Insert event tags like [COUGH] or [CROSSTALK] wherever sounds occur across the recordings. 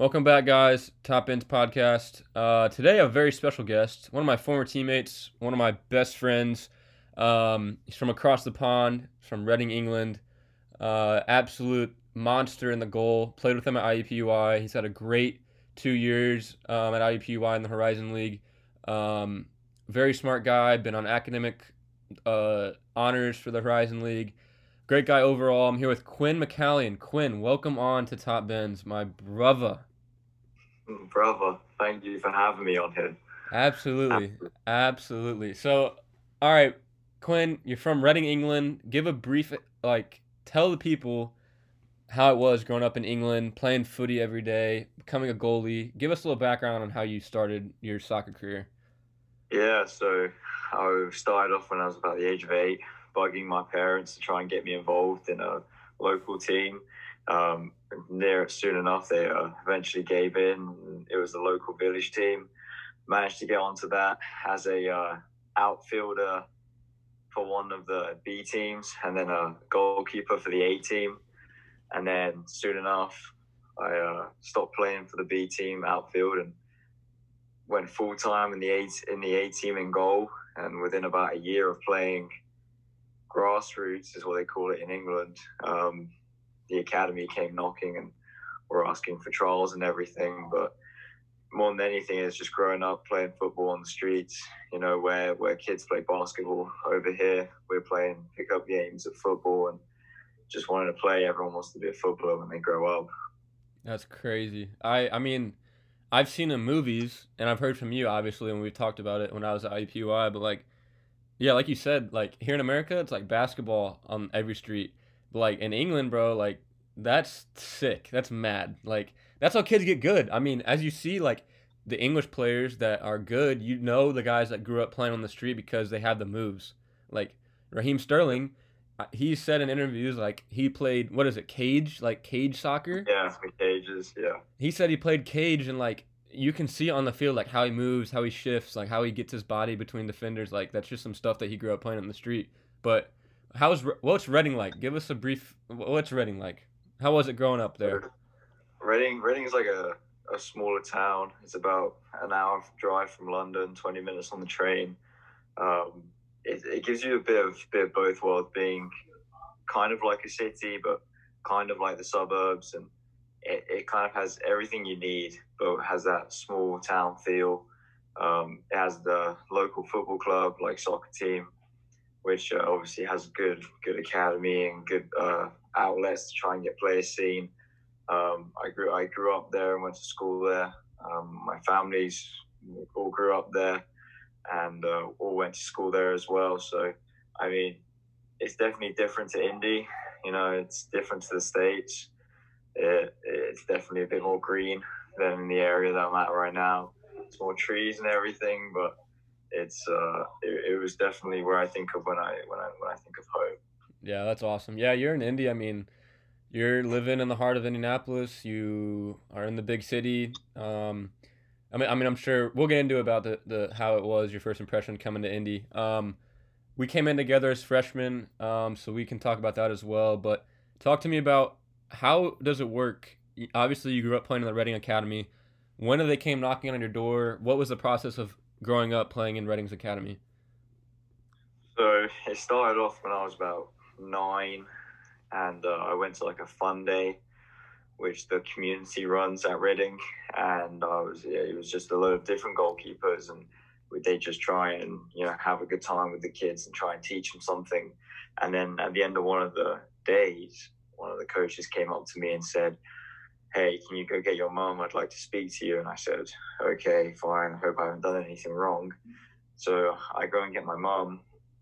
Welcome back, guys. Top Bins Podcast. Uh, today, a very special guest, one of my former teammates, one of my best friends. Um, he's from across the pond, from Reading, England. Uh, absolute monster in the goal. Played with him at IUPUI. He's had a great two years um, at IUPUI in the Horizon League. Um, very smart guy. Been on academic uh, honors for the Horizon League. Great guy overall. I'm here with Quinn McCallion. Quinn, welcome on to Top Bins, my brother. Brother, thank you for having me on here. Absolutely. Absolutely. So, all right, Quinn, you're from Reading, England. Give a brief, like, tell the people how it was growing up in England, playing footy every day, becoming a goalie. Give us a little background on how you started your soccer career. Yeah, so I started off when I was about the age of eight, bugging my parents to try and get me involved in a local team. Um, near it soon enough, they uh, eventually gave in. It was the local village team. Managed to get onto that as a uh, outfielder for one of the B teams, and then a goalkeeper for the A team. And then soon enough, I uh, stopped playing for the B team outfield and went full time in the A in the A team in goal. And within about a year of playing grassroots, is what they call it in England. Um, the academy came knocking and were asking for trials and everything. But more than anything, it's just growing up playing football on the streets. You know, where where kids play basketball over here, we're playing pickup games of football and just wanting to play. Everyone wants to be a footballer when they grow up. That's crazy. I I mean, I've seen in movies and I've heard from you obviously when we've talked about it when I was at IUPUI, but like yeah, like you said, like here in America, it's like basketball on every street. Like in England, bro, like that's sick. That's mad. Like that's how kids get good. I mean, as you see, like the English players that are good, you know the guys that grew up playing on the street because they have the moves. Like Raheem Sterling, uh, he said in interviews like he played what is it, cage, like cage soccer. Yeah, cages. Yeah. He said he played cage and like you can see on the field like how he moves, how he shifts, like how he gets his body between defenders. Like that's just some stuff that he grew up playing on the street. But how's what's Reading like? Give us a brief. What's Reading like? How was it growing up there? Reading, Reading is like a, a smaller town. It's about an hour drive from London, twenty minutes on the train. Um, it, it gives you a bit of bit of both worlds, being kind of like a city, but kind of like the suburbs, and it, it kind of has everything you need, but has that small town feel. Um, it has the local football club, like soccer team, which uh, obviously has a good good academy and good uh, outlets to try and get players seen. Um, I grew I grew up there and went to school there. Um, my families all grew up there and uh, all went to school there as well. So I mean, it's definitely different to Indy. You know, it's different to the states. It, it's definitely a bit more green than in the area that I'm at right now. It's more trees and everything, but it's uh, it, it was definitely where I think of when I when I when I think of home. Yeah, that's awesome. Yeah, you're in Indy. I mean, you're living in the heart of Indianapolis. You are in the big city. Um, I mean, I mean, I'm sure we'll get into about the, the how it was your first impression coming to Indy. Um, we came in together as freshmen, um, so we can talk about that as well. But talk to me about how does it work? Obviously, you grew up playing in the Reading Academy. When did they came knocking on your door? What was the process of growing up playing in Reading's Academy? So it started off when I was about nine, and uh, I went to like a fun day, which the community runs at Reading, and I was yeah, it was just a lot of different goalkeepers, and they just try and you know have a good time with the kids and try and teach them something, and then at the end of one of the days, one of the coaches came up to me and said. Hey, can you go get your mom? I'd like to speak to you. And I said, Okay, fine. I hope I haven't done anything wrong. So I go and get my mom,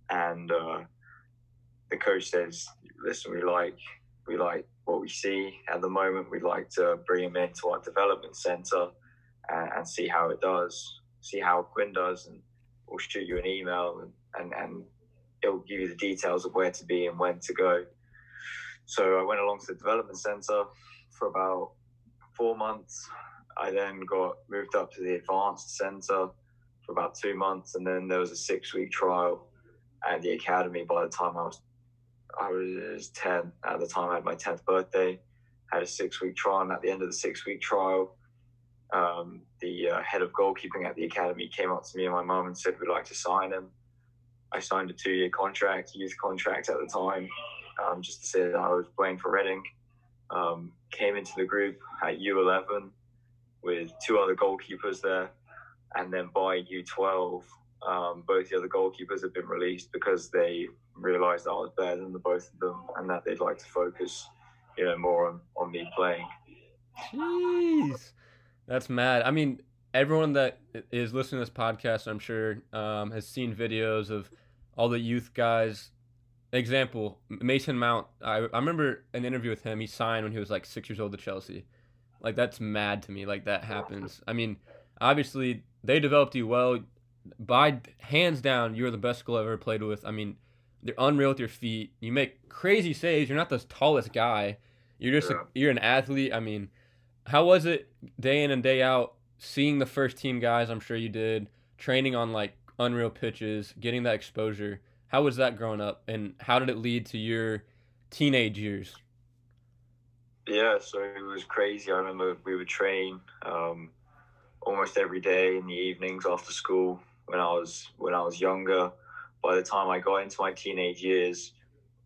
and uh, the coach says, "Listen, we like we like what we see at the moment. We'd like to bring him into our development center and, and see how it does, see how Quinn does, and we'll shoot you an email and, and and it'll give you the details of where to be and when to go." So I went along to the development center for about four months. I then got moved up to the advanced center for about two months, and then there was a six week trial at the academy by the time I was I was 10 at the time. I had my 10th birthday, had a six week trial, and at the end of the six week trial, um, the uh, head of goalkeeping at the academy came up to me and my mum and said we'd like to sign him. I signed a two-year contract, youth contract at the time, um, just to say that I was playing for Reading. Um, came into the group at U11 with two other goalkeepers there, and then by U12, um, both the other goalkeepers have been released because they realised I was better than the both of them, and that they'd like to focus, you know, more on, on me playing. Jeez, that's mad. I mean, everyone that is listening to this podcast, I'm sure, um, has seen videos of all the youth guys. Example, Mason Mount. I, I remember an interview with him. He signed when he was like six years old to Chelsea. Like that's mad to me. Like that happens. I mean, obviously they developed you well. By hands down, you're the best goal I've ever played with. I mean, they're unreal with your feet. You make crazy saves. You're not the tallest guy. You're just Yeah. a, you're an athlete. I mean, how was it day in and day out seeing the first team guys? I'm sure you did training on like unreal pitches, getting that exposure. How was that growing up, and how did it lead to your teenage years? Yeah, so it was crazy. I remember we would train um, almost every day in the evenings after school when I was when I was younger. By the time I got into my teenage years,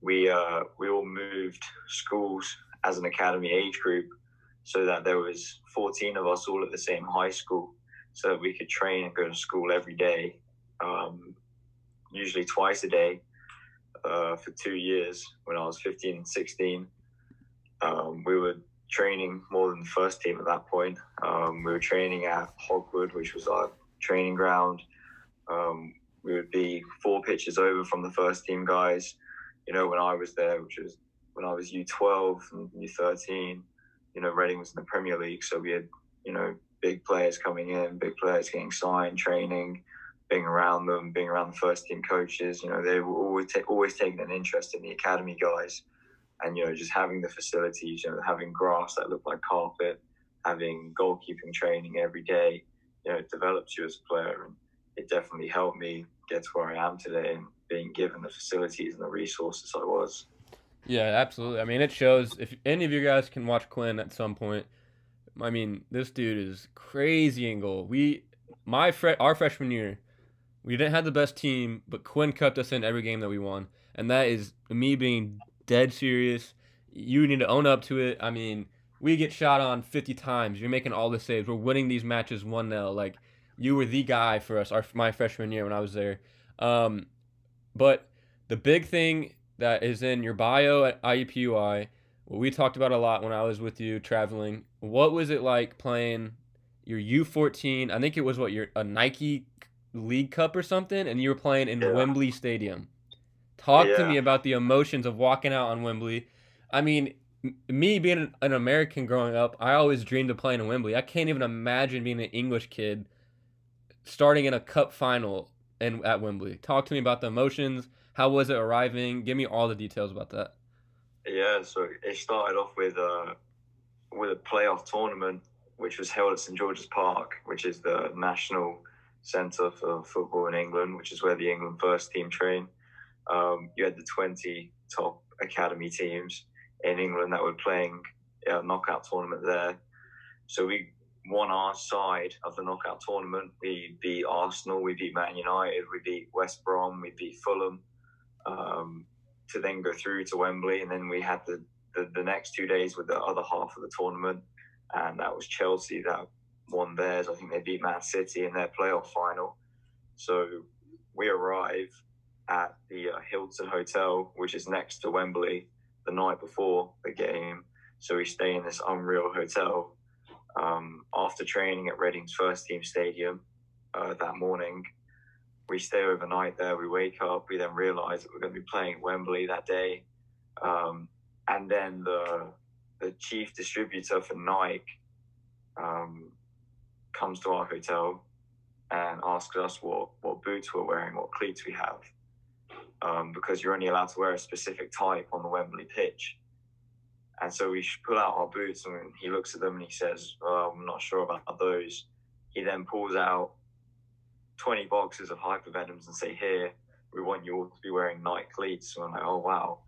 we uh, we all moved schools as an academy age group, so that there was 14 of us all at the same high school, so that we could train and go to school every day, um, usually twice a day, uh, for two years when I was 15 and 16 um, we were training more than the first team at that point. Um, we were training at Hogwood, which was our training ground. Um, we would be four pitches over from the first team guys. You know, when I was there, which was when I was U12 and U13, you know, Reading was in the Premier League. So we had, you know, big players coming in, big players getting signed, training, being around them, being around the first team coaches. You know, they were always, ta- always taking an interest in the academy guys and you know just having the facilities you know having grass that looked like carpet having goalkeeping training every day you know it develops you as a player and it definitely helped me get to where i am today and being given the facilities and the resources i was Yeah, absolutely. I mean, it shows. If any of you guys can watch Quinn at some point, I mean, this dude is crazy in goal. We, my fre- our freshman year, we didn't have the best team, but Quinn kept us in every game that we won, and that is me being dead serious. You need to own up to it. I mean, we get shot on 50 times. You're making all the saves. We're winning these matches 1 0. Like, you were the guy for us our my freshman year when I was there. Um, but the big thing that is in your bio at IUPUI, what we talked about a lot when I was with you traveling. What was it like playing your U14? I think it was what your a Nike League Cup or something, and you were playing in Yeah. Wembley Stadium. Talk to me about the emotions of walking out on Wembley. I mean, m- me being an- an American growing up, I always dreamed of playing in Wembley. I can't even imagine being an English kid starting in a cup final and at Wembley. Talk to me about the emotions. How was it arriving? Give me all the details about that. yeah so it started off with uh with a playoff tournament which was held at st george's park which is the national centre for football in england which is where the england first team train um, you had the 20 top academy teams in England that were playing a knockout tournament there. So we won our side of the knockout tournament. We beat Arsenal, we beat Man United, we beat West Brom, we beat Fulham um, to then go through to Wembley. And then we had the, the, the next two days with the other half of the tournament. And that was Chelsea that won theirs. I think they beat Man City in their playoff final. So we arrive at the uh, Hilton Hotel, which is next to Wembley, the night before the game. So we stay in this unreal hotel. Um, after training at Reading's first team stadium uh, that morning, we stay overnight there. We wake up. We then realise that we're going to be playing Wembley that day. Um, and then the the chief distributor for Nike um, comes to our hotel and asks us what, what boots we're wearing, what cleats we have, um, because you're only allowed to wear a specific type on the Wembley pitch. And so we pull out our boots and he looks at them and he says, oh, I'm not sure about those. He then pulls out 20 boxes of hypervenoms and say, here, we want you all to be wearing Nike cleats. So I'm like, oh, wow.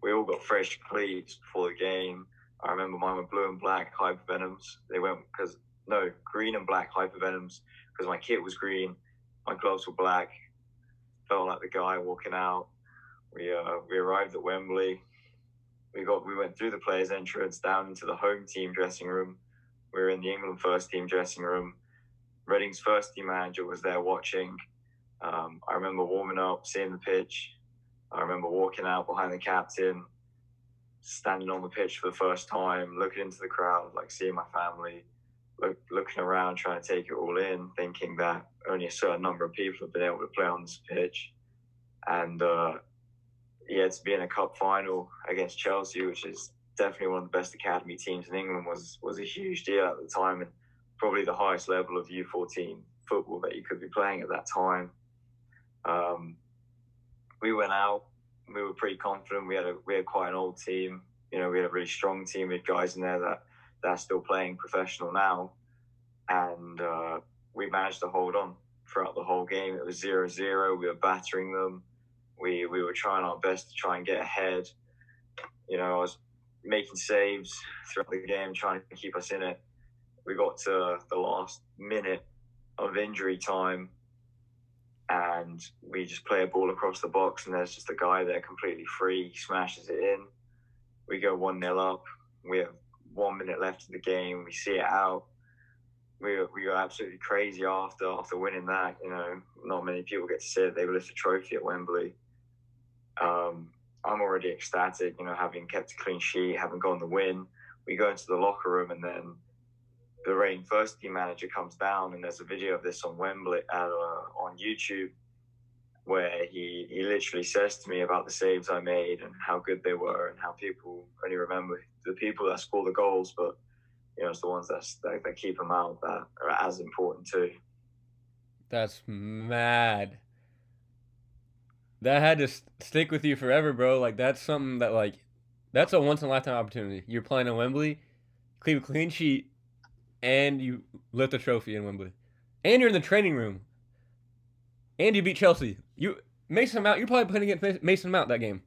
We all got fresh cleats before the game. I remember mine were blue and black hypervenoms. They went because no green and black hypervenoms because my kit was green, my gloves were black. Felt like the guy walking out. We uh, we arrived at Wembley. We got we went through the players' entrance down into the home team dressing room. We were in the England first team dressing room. Reading's first team manager was there watching. Um, I remember warming up, seeing the pitch. I remember walking out behind the captain, standing on the pitch for the first time, looking into the crowd, like seeing my family, look, looking around, trying to take it all in, thinking that only a certain number of people have been able to play on this pitch. And uh, yeah, to be in a cup final against Chelsea, which is definitely one of the best academy teams in England, was was a huge deal at the time, and probably the highest level of U14 football that you could be playing at that time. Um, we went out. We were pretty confident. We had a we had quite an old team. You know, we had a really strong team with guys in there that that are still playing professional now, and uh, we managed to hold on throughout the whole game. It was 0-0. We were battering them. We we were trying our best to try and get ahead. You know, I was making saves throughout the game, trying to keep us in it. We got to the last minute of injury time and we just play a ball across the box and there's just a guy there completely free he smashes it in we go 1-0 up we have one minute left in the game we see it out. We, we go absolutely crazy after after winning that you know. Not many people get to see it. They lift a trophy at Wembley. Um, I'm already ecstatic you know having kept a clean sheet having gone the win. We go into the locker room and then the Reading first team manager comes down, and there's a video of this on Wembley uh, on YouTube where he, he literally says to me about the saves I made and how good they were and how people only remember the people that score the goals, but you know it's the ones that that, that keep them out that are as important too. That's mad. That had to stick with you forever, bro. Like that's something that like that's a once in a lifetime opportunity. You're playing in Wembley, keep a clean sheet, and you lift a trophy in Wembley, and you're in the training room, and you beat Chelsea. You Mason Mount. You're probably playing against Mason Mount that game.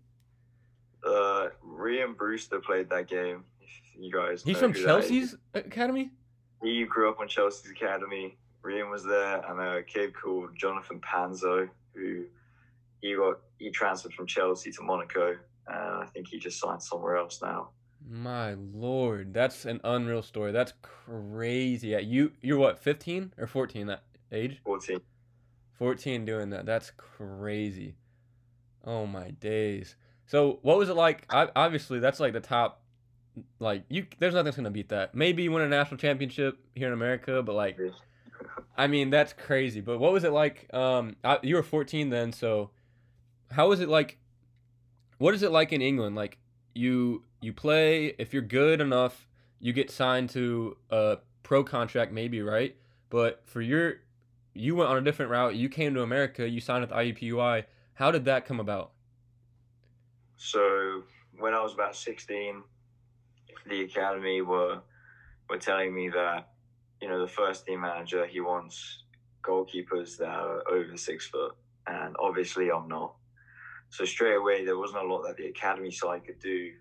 Uh, Rhian Brewster played that game. You guys. He's from Chelsea's academy. He grew up on Chelsea's academy. Rhian was there, and a kid called Jonathan Panzo, who he got he transferred from Chelsea to Monaco, and I think he just signed somewhere else now. My lord, that's an unreal story. That's crazy. Yeah, you you're what, 15 or 14 that age? 14. 14 doing that. That's crazy. Oh my days. So, what was it like? Obviously, that's like the top like you there's nothing that's going to beat that. Maybe you win a national championship here in America, but like I mean, that's crazy. But what was it like um you were 14 then, so how was it like what is it like in England? Like you you play if you're good enough you get signed to a pro contract maybe right but for your you went on a different route you came to america you signed with iupui how did that come about? So when i was about 16 the academy were were telling me that you know the first team manager he wants goalkeepers that are over six foot and obviously i'm not. So straight away there wasn't a lot that the academy side could do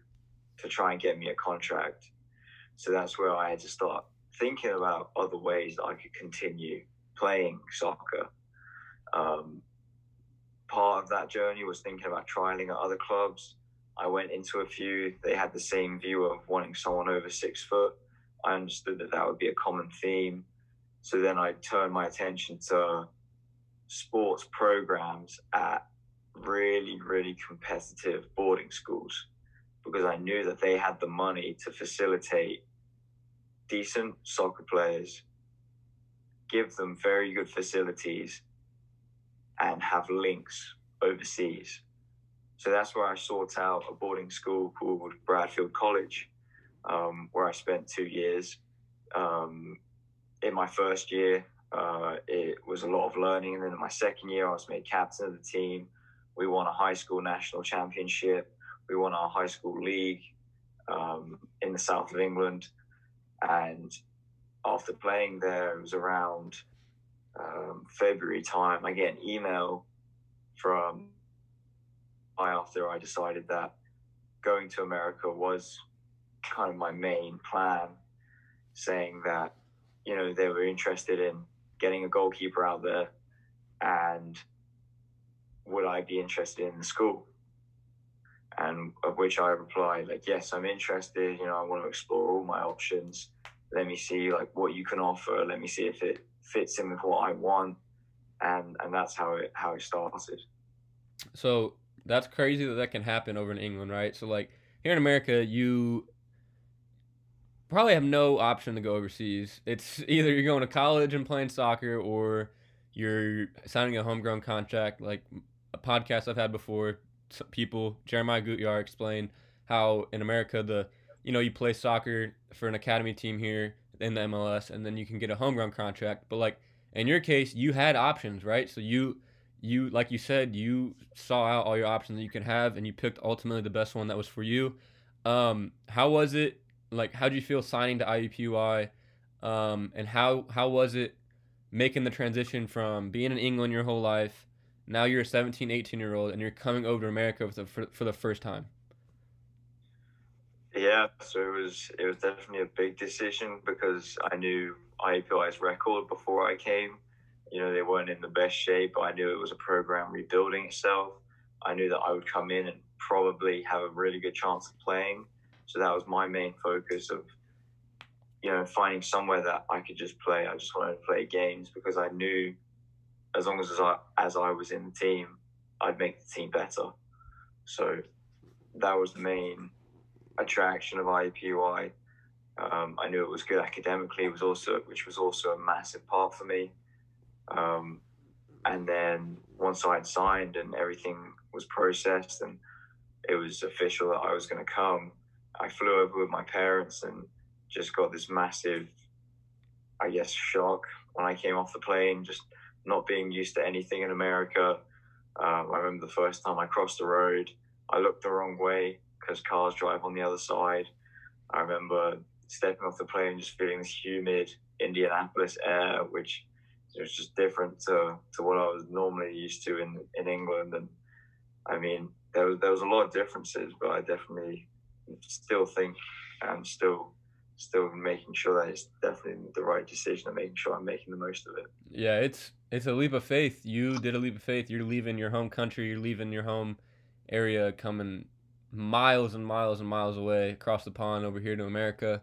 to try and get me a contract. So that's where I had to start thinking about other ways that I could continue playing soccer. Um, part of that journey was thinking about trialing at other clubs. I went into a few, they had the same view of wanting someone over six foot. I understood that that would be a common theme. So then I turned my attention to sports programs at really, really competitive boarding schools because I knew that they had the money to facilitate decent soccer players, give them very good facilities, and have links overseas. So that's where I sought out a boarding school called Bradfield College, um, where I spent two years. Um, in my first year, uh, it was a lot of learning. And then in my second year, I was made captain of the team. We won a high school national championship we won our high school league um, in the south of England. And after playing there, it was around um, February time. I get an email from after I decided that going to America was kind of my main plan, saying that you know, they were interested in getting a goalkeeper out there and would I be interested in the school? And of which I replied, like, yes, I'm interested. You know, I want to explore all my options. Let me see like what you can offer. Let me see if it fits in with what I want. And and that's how it how it started. So that's crazy that that can happen over in England, right? So like here in America, you probably have no option to go overseas. It's [LAUGHS] either you're going to college and playing soccer or you're signing a homegrown contract. Like a podcast I've had before, people Jeremiah Gutjahr explained how in America the you know you play soccer for an academy team here in the MLS and then you can get a homegrown contract. But like in your case, you had options, right? So you you like you said you saw out all your options that you could have and you picked ultimately the best one that was for you. Um, how was it like how did you feel signing to IUPUI? Um, and how how was it making the transition from being in England your whole life, now you're a 17, 18 year old, and you're coming over to America for the, for, for the first time? Yeah, so it was it was definitely a big decision because I knew IUPUI's record before I came. You know, they weren't in the best shape. I knew it was a program rebuilding itself. I knew that I would come in and probably have a really good chance of playing. So that was my main focus of, you know, finding somewhere that I could just play. I just wanted to play games because I knew as long as I, as I was in the team, I'd make the team better. So that was the main attraction of IUPUI. Um, I knew it was good academically, it was also which was also a massive part for me. Um, and then once I had signed and everything was processed and it was official that I was going to come, I flew over with my parents and just got this massive, I guess, shock when I came off the plane, just not being used to anything in America. Um, I remember the first time I crossed the road, I looked the wrong way because cars drive on the other side. I remember stepping off the plane, just feeling this humid Indianapolis air, which was just different to, to what I was normally used to in, in England. And I mean, there was, there was a lot of differences, but I definitely still think I'm still still making sure that it's definitely the right decision and making sure I'm making the most of it. Yeah, it's it's a leap of faith. You did a leap of faith. You're leaving your home country. You're leaving your home area, coming miles and miles and miles away across the pond over here to America,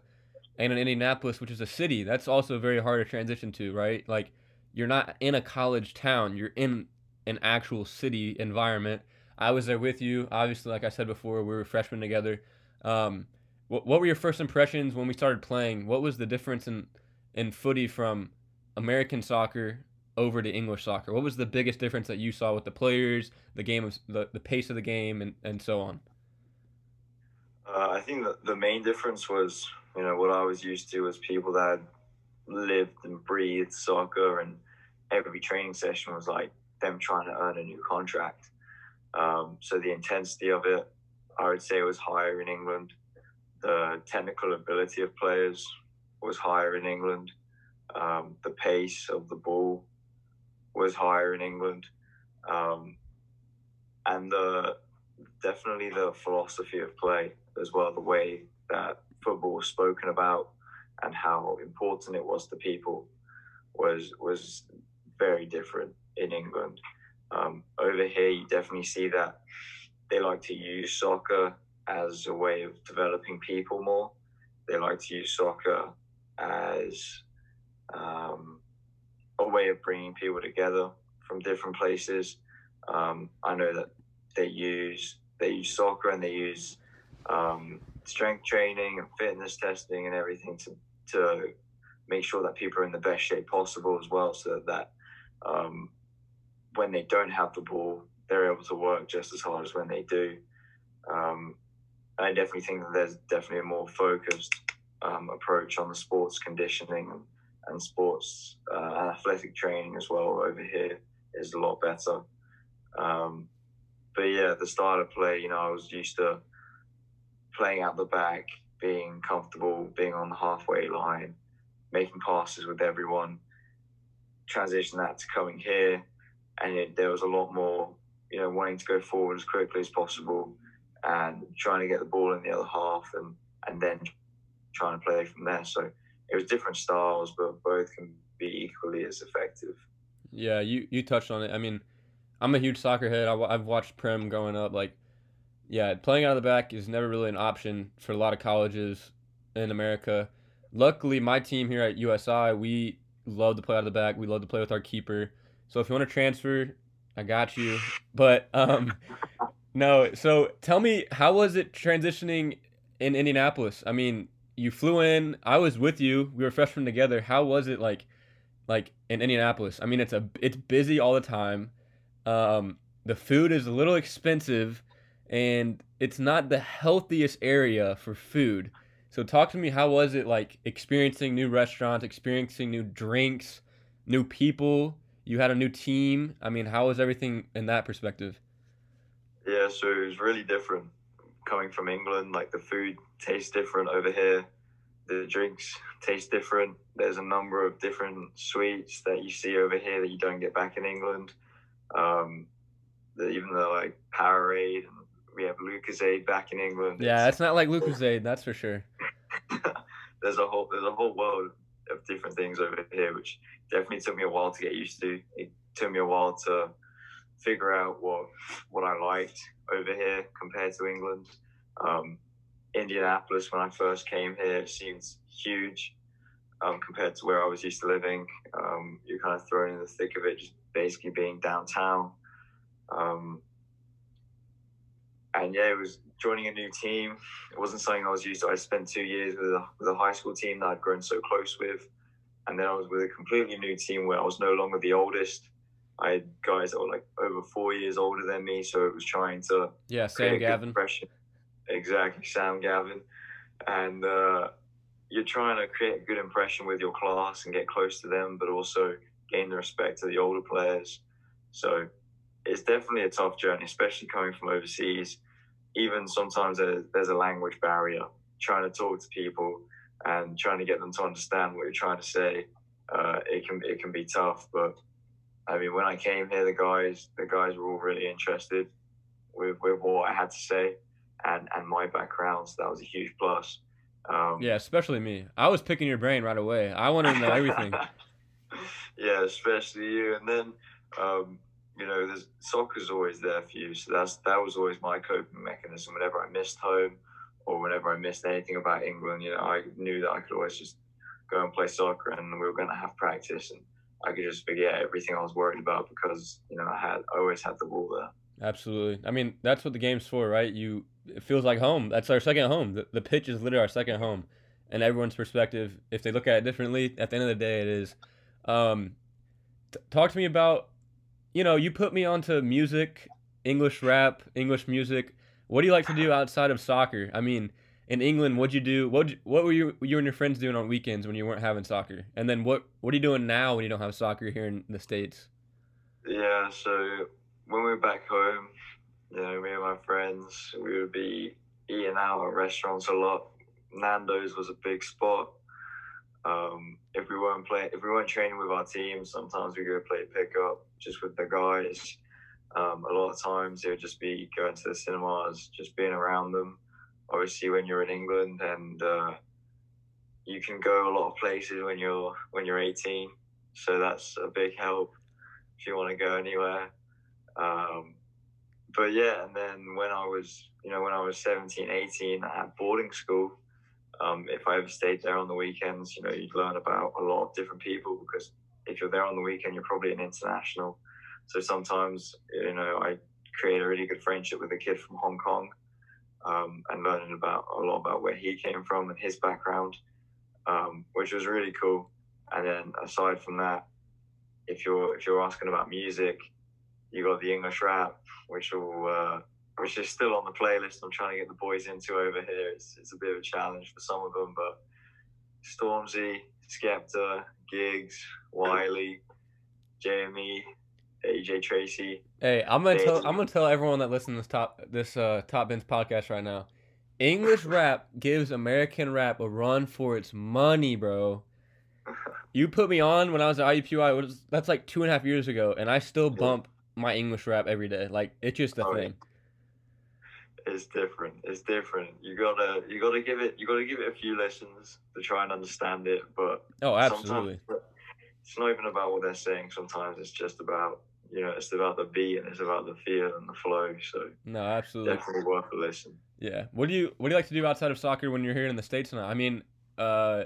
and in Indianapolis, which is a city. That's also very hard to transition to, right? Like you're not in a college town. You're in an actual city environment. I was there with you. Obviously, like I said before, we were freshmen together. Um, what, what were your first impressions when we started playing? What was the difference in in footy from American soccer over to English soccer? What was the biggest difference that you saw with the players, the game of the, the pace of the game, and, and so on? Uh, I think that the main difference was, you know, what I was used to was people that lived and breathed soccer, and every training session was like them trying to earn a new contract. Um, so the intensity of it, I would say, was higher in England. The technical ability of players was higher in England. Um, the pace of the ball was higher in England, um, and the definitely the philosophy of play as well, the way that football was spoken about and how important it was to people was was very different in England. Um, over here, you definitely see that they like to use soccer as a way of developing people more. They like to use soccer as um, a way of bringing people together from different places. Um, I know that they use they use soccer and they use um, strength training and fitness testing and everything to to make sure that people are in the best shape possible as well, so that um, when they don't have the ball, they're able to work just as hard as when they do. Um, I definitely think that there's definitely a more focused um, approach on the sports conditioning and, and sports uh, athletic training as well over here is a lot better. Um, but yeah, the style of play, you know, I was used to playing out the back, being comfortable, being on the halfway line, making passes with everyone. Transition that to coming here, and it, there was a lot more, you know, wanting to go forward as quickly as possible and trying to get the ball in the other half and, and then trying to play from there. So it was different styles, but both can be equally as effective. Yeah, you you touched on it. I mean, I'm a huge soccer head. I, have watched Prem growing up. Like, yeah, playing out of the back is never really an option for a lot of colleges in America. Luckily, my team here at USI, we love to play out of the back. We love to play with our keeper. So if you want to transfer, I got you. But um, [LAUGHS] no. So tell me, how was it transitioning in Indianapolis? I mean, you flew in. I was with you. We were freshmen together. How was it like, like in Indianapolis? I mean, it's a it's busy all the time. Um, the food is a little expensive, and it's not the healthiest area for food. So talk to me. How was it like experiencing new restaurants, experiencing new drinks, new people? You had a new team. I mean, how was everything in that perspective? Yeah, so it was really different coming from England. Like the food tastes different over here. The drinks taste different. There's a number of different sweets that you see over here that you don't get back in England. Um, the, even the like Powerade and we have Lucozade back in England. Yeah, it's not like Lucozade, that's for sure. [LAUGHS] there's a whole there's a whole world of different things over here, which definitely took me a while to get used to. It took me a while to figure out what what I liked over here compared to England. Um, Indianapolis, when I first came here, seems huge um, compared to where I was used to living. Um, you're kind of thrown in the thick of it, just basically being downtown. Um, and yeah, it was joining a new team. It wasn't something I was used to. I spent two years with a, with a high school team that I'd grown so close with. And then I was with a completely new team where I was no longer the oldest. I had guys that were like over four years older than me, so it was trying to yeah, Sam Gavin, exactly, Sam Gavin, and uh, you're trying to create a good impression with your class and get close to them, but also gain the respect of the older players. So it's definitely a tough journey, especially coming from overseas even sometimes there's a language barrier trying to talk to people and trying to get them to understand what you're trying to say. Uh, it can it can be tough, but I mean, when I came here, the guys the guys were all really interested with, with what I had to say and and my background. So that was a huge plus. Um, yeah, especially me. I was picking your brain right away. I wanted to know everything. [LAUGHS] yeah, especially you. And then um, you know, there's soccer's always there for you. So that's that was always my coping mechanism. Whenever I missed home or whenever I missed anything about England, you know, I knew that I could always just go and play soccer and we were going to have practice and I could just forget everything I was worried about because, you know, I had I always had the ball there. Absolutely. I mean, that's what the game's for, right? You it feels like home. That's our second home. The, the pitch is literally our second home. And everyone's perspective, if they look at it differently, at the end of the day, it is. Um, t- talk to me about you know, you put me onto music, English rap, English music. What do you like to do outside of soccer? I mean, in England, what'd you do? What what were you you and your friends doing on weekends when you weren't having soccer? And then what what are you doing now when you don't have soccer here in the states? Yeah, so when we were back home, you know, me and my friends, we would be eating out at restaurants a lot. Nando's was a big spot. Um, if we weren't playing, if we weren't training with our team, sometimes we go play pickup just with the guys. Um, a lot of times it would just be going to the cinemas, just being around them. Obviously, when you're in England and uh, you can go a lot of places when you're when you're 18, so that's a big help if you want to go anywhere. Um, but yeah, and then when I was, you know, when I was 17, 18, I had boarding school um, if I ever stayed there on the weekends, you know, you'd learn about a lot of different people because if you're there on the weekend, you're probably an international. So sometimes, you know, I create a really good friendship with a kid from Hong Kong um, and learning about a lot about where he came from and his background, um, which was really cool. And then aside from that, if you're if you're asking about music, you got the English rap, which will uh, which is still on the playlist. I'm trying to get the boys into over here. It's, it's a bit of a challenge for some of them, but Stormzy, Skepta, Giggs, Wiley, Jamie, AJ Tracy. Hey, I'm gonna tell I'm gonna tell everyone that listens to this top this uh, top Bins podcast right now. English rap gives American rap a run for its money, bro. [LAUGHS] You put me on when I was at IUPUI. Was, that's like two and a half years ago, and I still bump my English rap every day. Like it's just a oh, thing. Yeah it's different. It's different. You gotta you gotta give it you gotta give it a few lessons to try and understand it. But oh, absolutely. It's not even about what they're saying. Sometimes it's just about you know it's about the beat and it's about the feel and the flow. So no, absolutely, definitely worth a listen. Yeah. What do you What do you like to do outside of soccer when you're here in the states now? I mean, uh,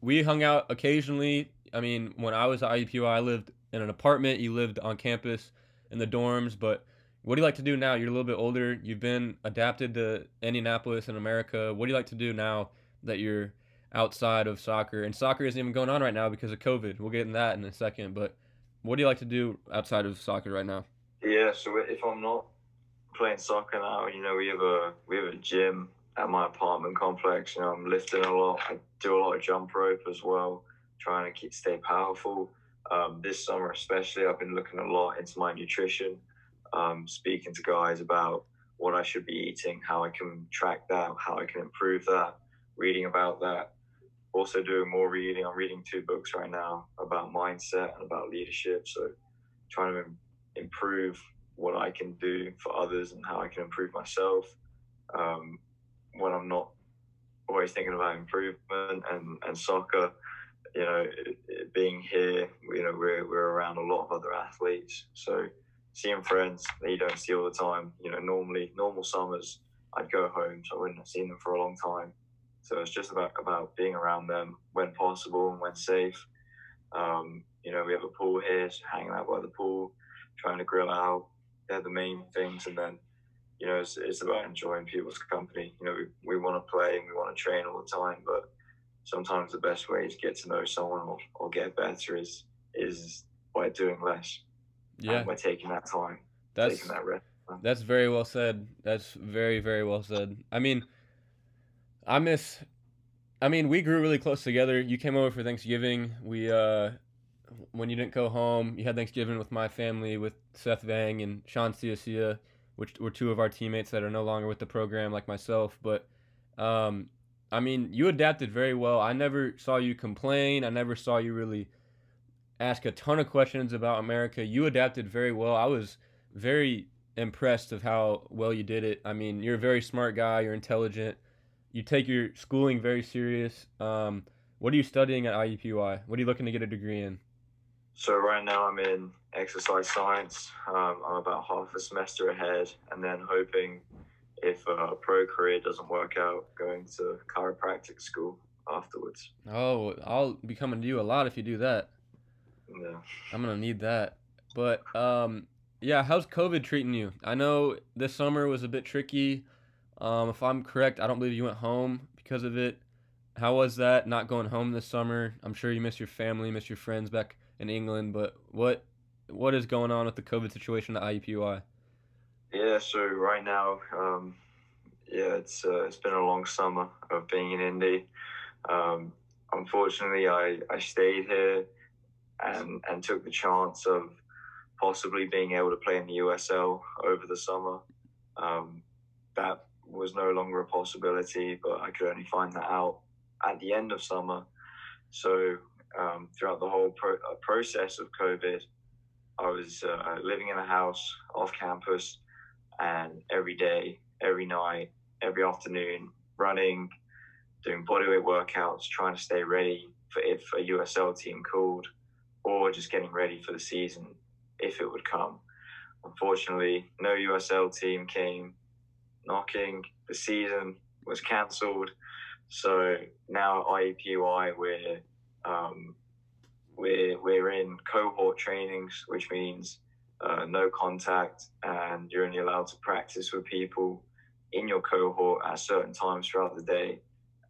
we hung out occasionally. I mean, when I was at IUPUI, I lived in an apartment. You lived on campus in the dorms, but what do you like to do now? You're a little bit older. You've been adapted to Indianapolis and America. What do you like to do now that you're outside of soccer? And soccer isn't even going on right now because of COVID. We'll get in that in a second. But what do you like to do outside of soccer right now? Yeah, so if I'm not playing soccer now, you know, we have a we have a gym at my apartment complex. You know, I'm lifting a lot. I do a lot of jump rope as well, trying to keep stay powerful. Um, this summer especially, I've been looking a lot into my nutrition um, speaking to guys about what I should be eating, how I can track that, how I can improve that, reading about that. Also, doing more reading. I'm reading two books right now about mindset and about leadership. So, trying to improve what I can do for others and how I can improve myself um, when I'm not always thinking about improvement and, and soccer. You know, it, it being here, you know, we're, we're around a lot of other athletes. So, seeing friends that you don't see all the time. You know, normally normal summers I'd go home, so I wouldn't have seen them for a long time. So it's just about about being around them when possible and when safe. Um, you know, we have a pool here, so hanging out by the pool, trying to grill out. They're the main things, and then you know, it's, it's about enjoying people's company. You know, we, we want to play and we want to train all the time, but sometimes the best way to get to know someone or, or get better is is by doing less yeah. by taking that time, that's, taking that risk. That's very well said. That's very very well said. I mean, I miss. I mean, we grew really close together. You came over for Thanksgiving. We uh, when you didn't go home, you had Thanksgiving with my family, with Seth Vang and Sean Ciacia, which were two of our teammates that are no longer with the program, like myself. But um, I mean, you adapted very well. I never saw you complain. I never saw you really ask a ton of questions about America. You adapted very well. I was very impressed of how well you did it. I mean, you're a very smart guy. You're intelligent. You take your schooling very serious. Um, what are you studying at IUPUI? What are you looking to get a degree in? So right now I'm in exercise science. Um, I'm about half a semester ahead, and then hoping if a pro career doesn't work out, going to chiropractic school afterwards. Oh, I'll be coming to you a lot if you do that. Yeah. I'm gonna need that. But um, yeah, how's COVID treating you? I know this summer was a bit tricky. Um, if I'm correct, I don't believe you went home because of it. How was that not going home this summer? I'm sure you miss your family, miss your friends back in England. But what what is going on with the COVID situation at IUPUI? Yeah, so right now, um, yeah, it's uh, it's been a long summer of being in Indy. Um, unfortunately, I I stayed here and and took the chance of possibly being able to play in the USL over the summer. Um, that was no longer a possibility, but I could only find that out at the end of summer. So um, throughout the whole pro- uh, process of COVID, I was uh, living in a house off campus, and every day, every night, every afternoon, running, doing bodyweight workouts, trying to stay ready for if a USL team called or just getting ready for the season if it would come. Unfortunately, no USL team came knocking. The season was cancelled. So now IUPUI, we're, um, we're, we're in cohort trainings, which means uh, no contact and you're only allowed to practice with people in your cohort at certain times throughout the day.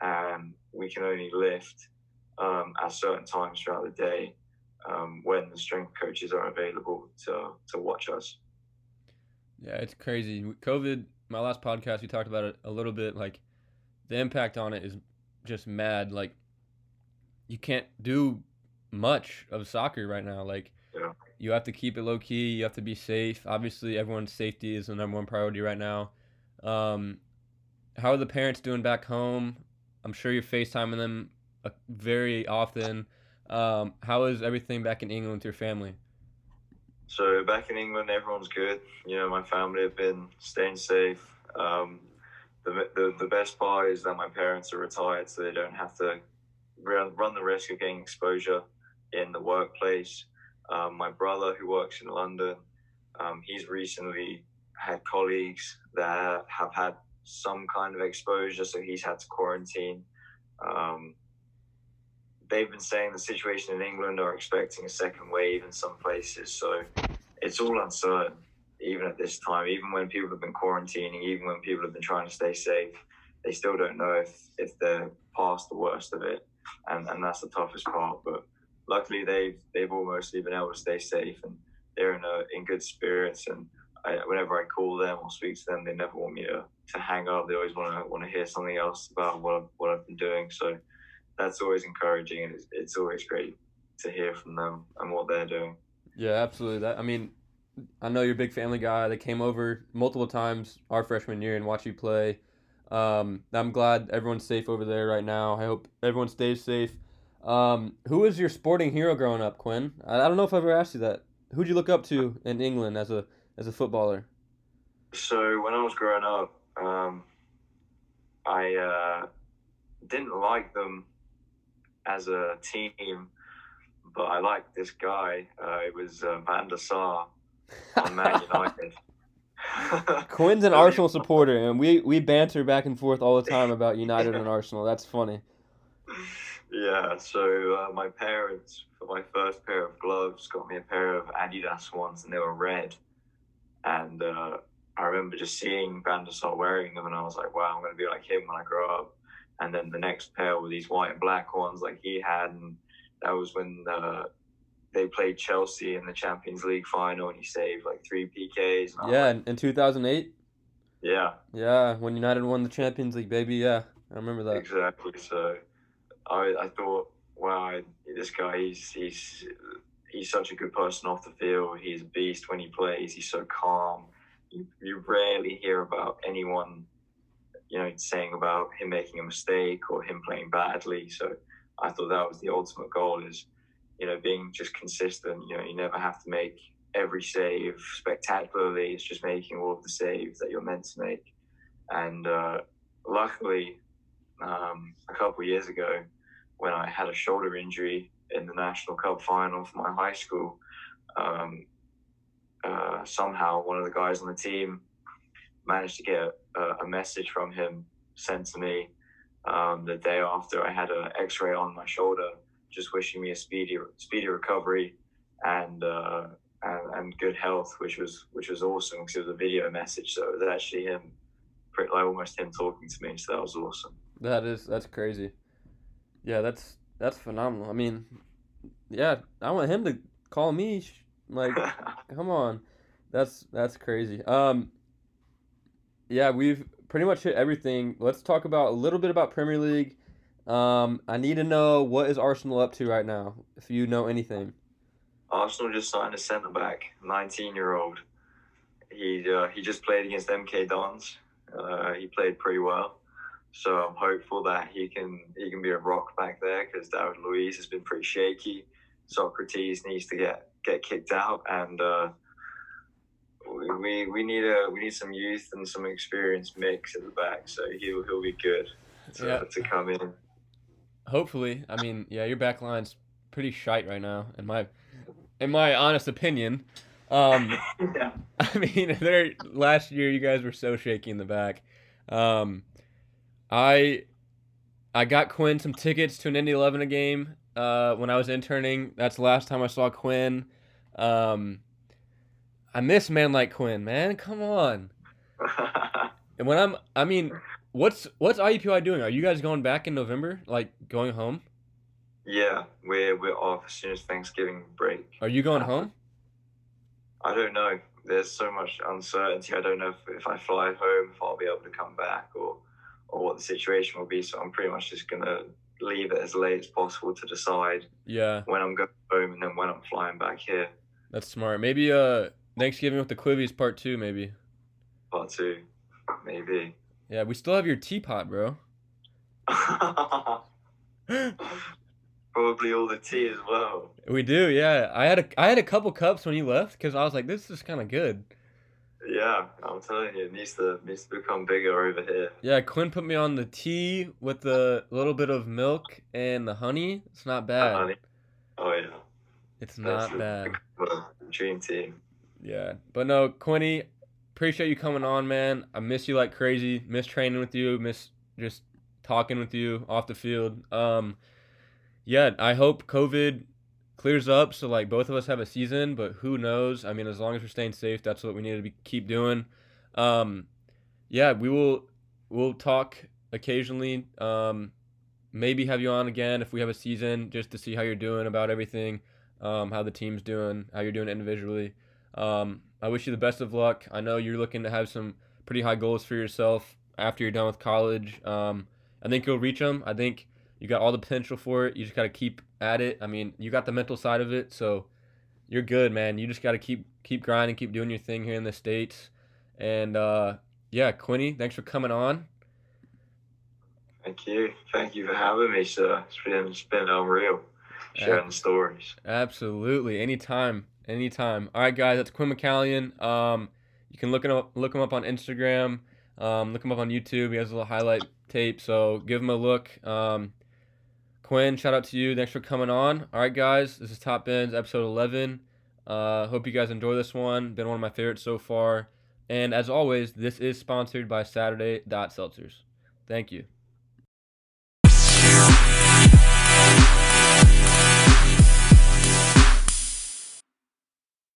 And we can only lift um, at certain times throughout the day um, when the strength coaches are available to to watch us. Yeah, it's crazy. COVID. My last podcast, we talked about it a little bit. Like the impact on it is just mad. Like you can't do much of soccer right now. Like yeah. you have to keep it low key. You have to be safe. Obviously, everyone's safety is the number one priority right now. Um, how are the parents doing back home? I'm sure you're FaceTiming them uh, very often. Um, how is everything back in England with your family? So back in England, everyone's good. You know, my family have been staying safe. Um, the, the the best part is that my parents are retired, so they don't have to run, run the risk of getting exposure in the workplace. Um, my brother, who works in London, um, he's recently had colleagues that have had some kind of exposure, so he's had to quarantine. Um, they've been saying the situation in England are expecting a second wave in some places, so it's all uncertain even at this time. Even when people have been quarantining, even when people have been trying to stay safe, they still don't know if if they're past the worst of it, and and that's the toughest part. But luckily, they've they've all mostly been able to stay safe, and they're in a, in good spirits. And I, whenever I call them or speak to them, they never want me to, to hang up. They always want to want to hear something else about what what I've been doing. So that's always encouraging, and it's, it's always great to hear from them and what they're doing. Yeah, absolutely. That I mean, I know you're a big family guy. They came over multiple times our freshman year and watch you play. Um, I'm glad everyone's safe over there right now. I hope everyone stays safe. Um, who was your sporting hero growing up, Quinn? I, I don't know if I've ever asked you that. Who'd you look up to in England as a as a footballer? So when I was growing up, um, I uh, didn't like them as a team, but I liked this guy. Uh, it was uh, Van der Sar on Man [LAUGHS] United. [LAUGHS] Quinn's an Arsenal supporter, and we, we banter back and forth all the time about United and [LAUGHS] Arsenal. That's funny. Yeah, so uh, my parents, for my first pair of gloves, got me a pair of Adidas ones, and they were red. And uh, I remember just seeing Van der Sar wearing them, and I was like, wow, I'm going to be like him when I grow up. And then the next pair were these white and black ones like he had, and that was when uh, they played Chelsea in the Champions League final, and he saved like three PKs. Yeah, like, in 2008. Yeah. Yeah, when United won the Champions League, baby. Yeah, I remember that. Exactly. So, I I thought, wow, this guy, he's he's he's such a good person off the field. He's a beast when he plays. He's so calm. You, you rarely hear about anyone, you know, saying about him making a mistake or him playing badly. So I thought that was the ultimate goal is you know, being just consistent. You know, you never have to make every save spectacularly. It's just making all of the saves that you're meant to make. And uh, luckily, um, a couple years ago, when I had a shoulder injury in the National Cup final for my high school, um, uh, somehow one of the guys on the team managed to get a, a message from him sent to me um, the day after I had an X-ray on my shoulder just wishing me a speedy speedy recovery and uh, and, and good health, which was which was awesome because it was a video message. So it was actually him, like almost him talking to me. So that was awesome. That is that's crazy. Yeah, that's that's phenomenal. I mean, yeah, I want him to call me. Like, [LAUGHS] come on, that's that's crazy. Um, yeah, we've pretty much hit everything. Let's talk about a little bit about Premier League um, I need to know what is Arsenal up to right now, if you know anything. Arsenal just signed a centre back, 19 year old. He uh, he just played against MK Dons. Uh, he played pretty well, so I'm hopeful that he can he can be a rock back there because David Luiz has been pretty shaky. Sokratis needs to get get kicked out, and uh, we, we need a we need some youth and some experience mix at the back. So he'll he'll be good to, yeah. to come in. Hopefully, I mean, yeah, your back line's pretty shite right now, in my in my honest opinion. Um, [LAUGHS] yeah. I mean, [LAUGHS] there last year you guys were so shaky in the back. Um, I I got Quinn some tickets to an Indy 11 game uh, when I was interning. That's the last time I saw Quinn. Um, I miss man like Quinn, man. Come on. [LAUGHS] and when I'm, I mean, What's what's IUPUI doing? Are you guys going back in November? Like going home? Yeah, we're we're off as soon as Thanksgiving break. Are you going home? I don't know. There's so much uncertainty. I don't know if, if I fly home, if I'll be able to come back, or or what the situation will be. So I'm pretty much just gonna leave it as late as possible to decide. Yeah. When I'm going home and then when I'm flying back here. That's smart. Maybe uh Thanksgiving with the Quivies part two, maybe. Part two, maybe. Yeah, we still have your teapot, bro. [LAUGHS] Probably all the tea as well. We do, yeah. I had a I had a couple cups when you left because I was like, this is kind of good. Yeah, I'm telling you, it needs to needs to become bigger over here. Yeah, Quinn put me on the tea with the little bit of milk and the honey. It's not bad. Oh yeah, It's that's not bad. the [LAUGHS] dream team. Yeah, but no, Quinny, appreciate you coming on, man. I miss you like crazy. Miss training with you. Miss just talking with you off the field. Um, yeah, I hope COVID clears up so like both of us have a season. But who knows? I mean, as long as we're staying safe, that's what we need to be, keep doing. Um, yeah, we will. We'll talk occasionally. Um, maybe have you on again if we have a season just to see how you're doing about everything. Um, how the team's doing, how you're doing individually. Um, I wish you the best of luck. I know you're looking to have some pretty high goals for yourself after you're done with college. Um, I think you'll reach them. I think you got all the potential for it. You just got to keep at it. I mean, you got the mental side of it, so you're good, man. You just got to keep keep grinding, keep doing your thing here in the states. And uh, yeah, Quinny, thanks for coming on. Thank you, thank you for having me, sir. It's been it's been unreal sharing the stories. Absolutely, anytime, anytime. All right, guys, that's Quinn McCallion. Um, you can look him up, look him up on Instagram. Um, look him up on YouTube. He has a little highlight tape, so give him a look. Um, Quinn, shout out to you. Thanks for coming on. All right, guys, this is Top Bins, episode 11. Uh, hope you guys enjoy this one. Been one of my favorites so far. And as always, this is sponsored by Saturday Dot Seltzers. Thank you.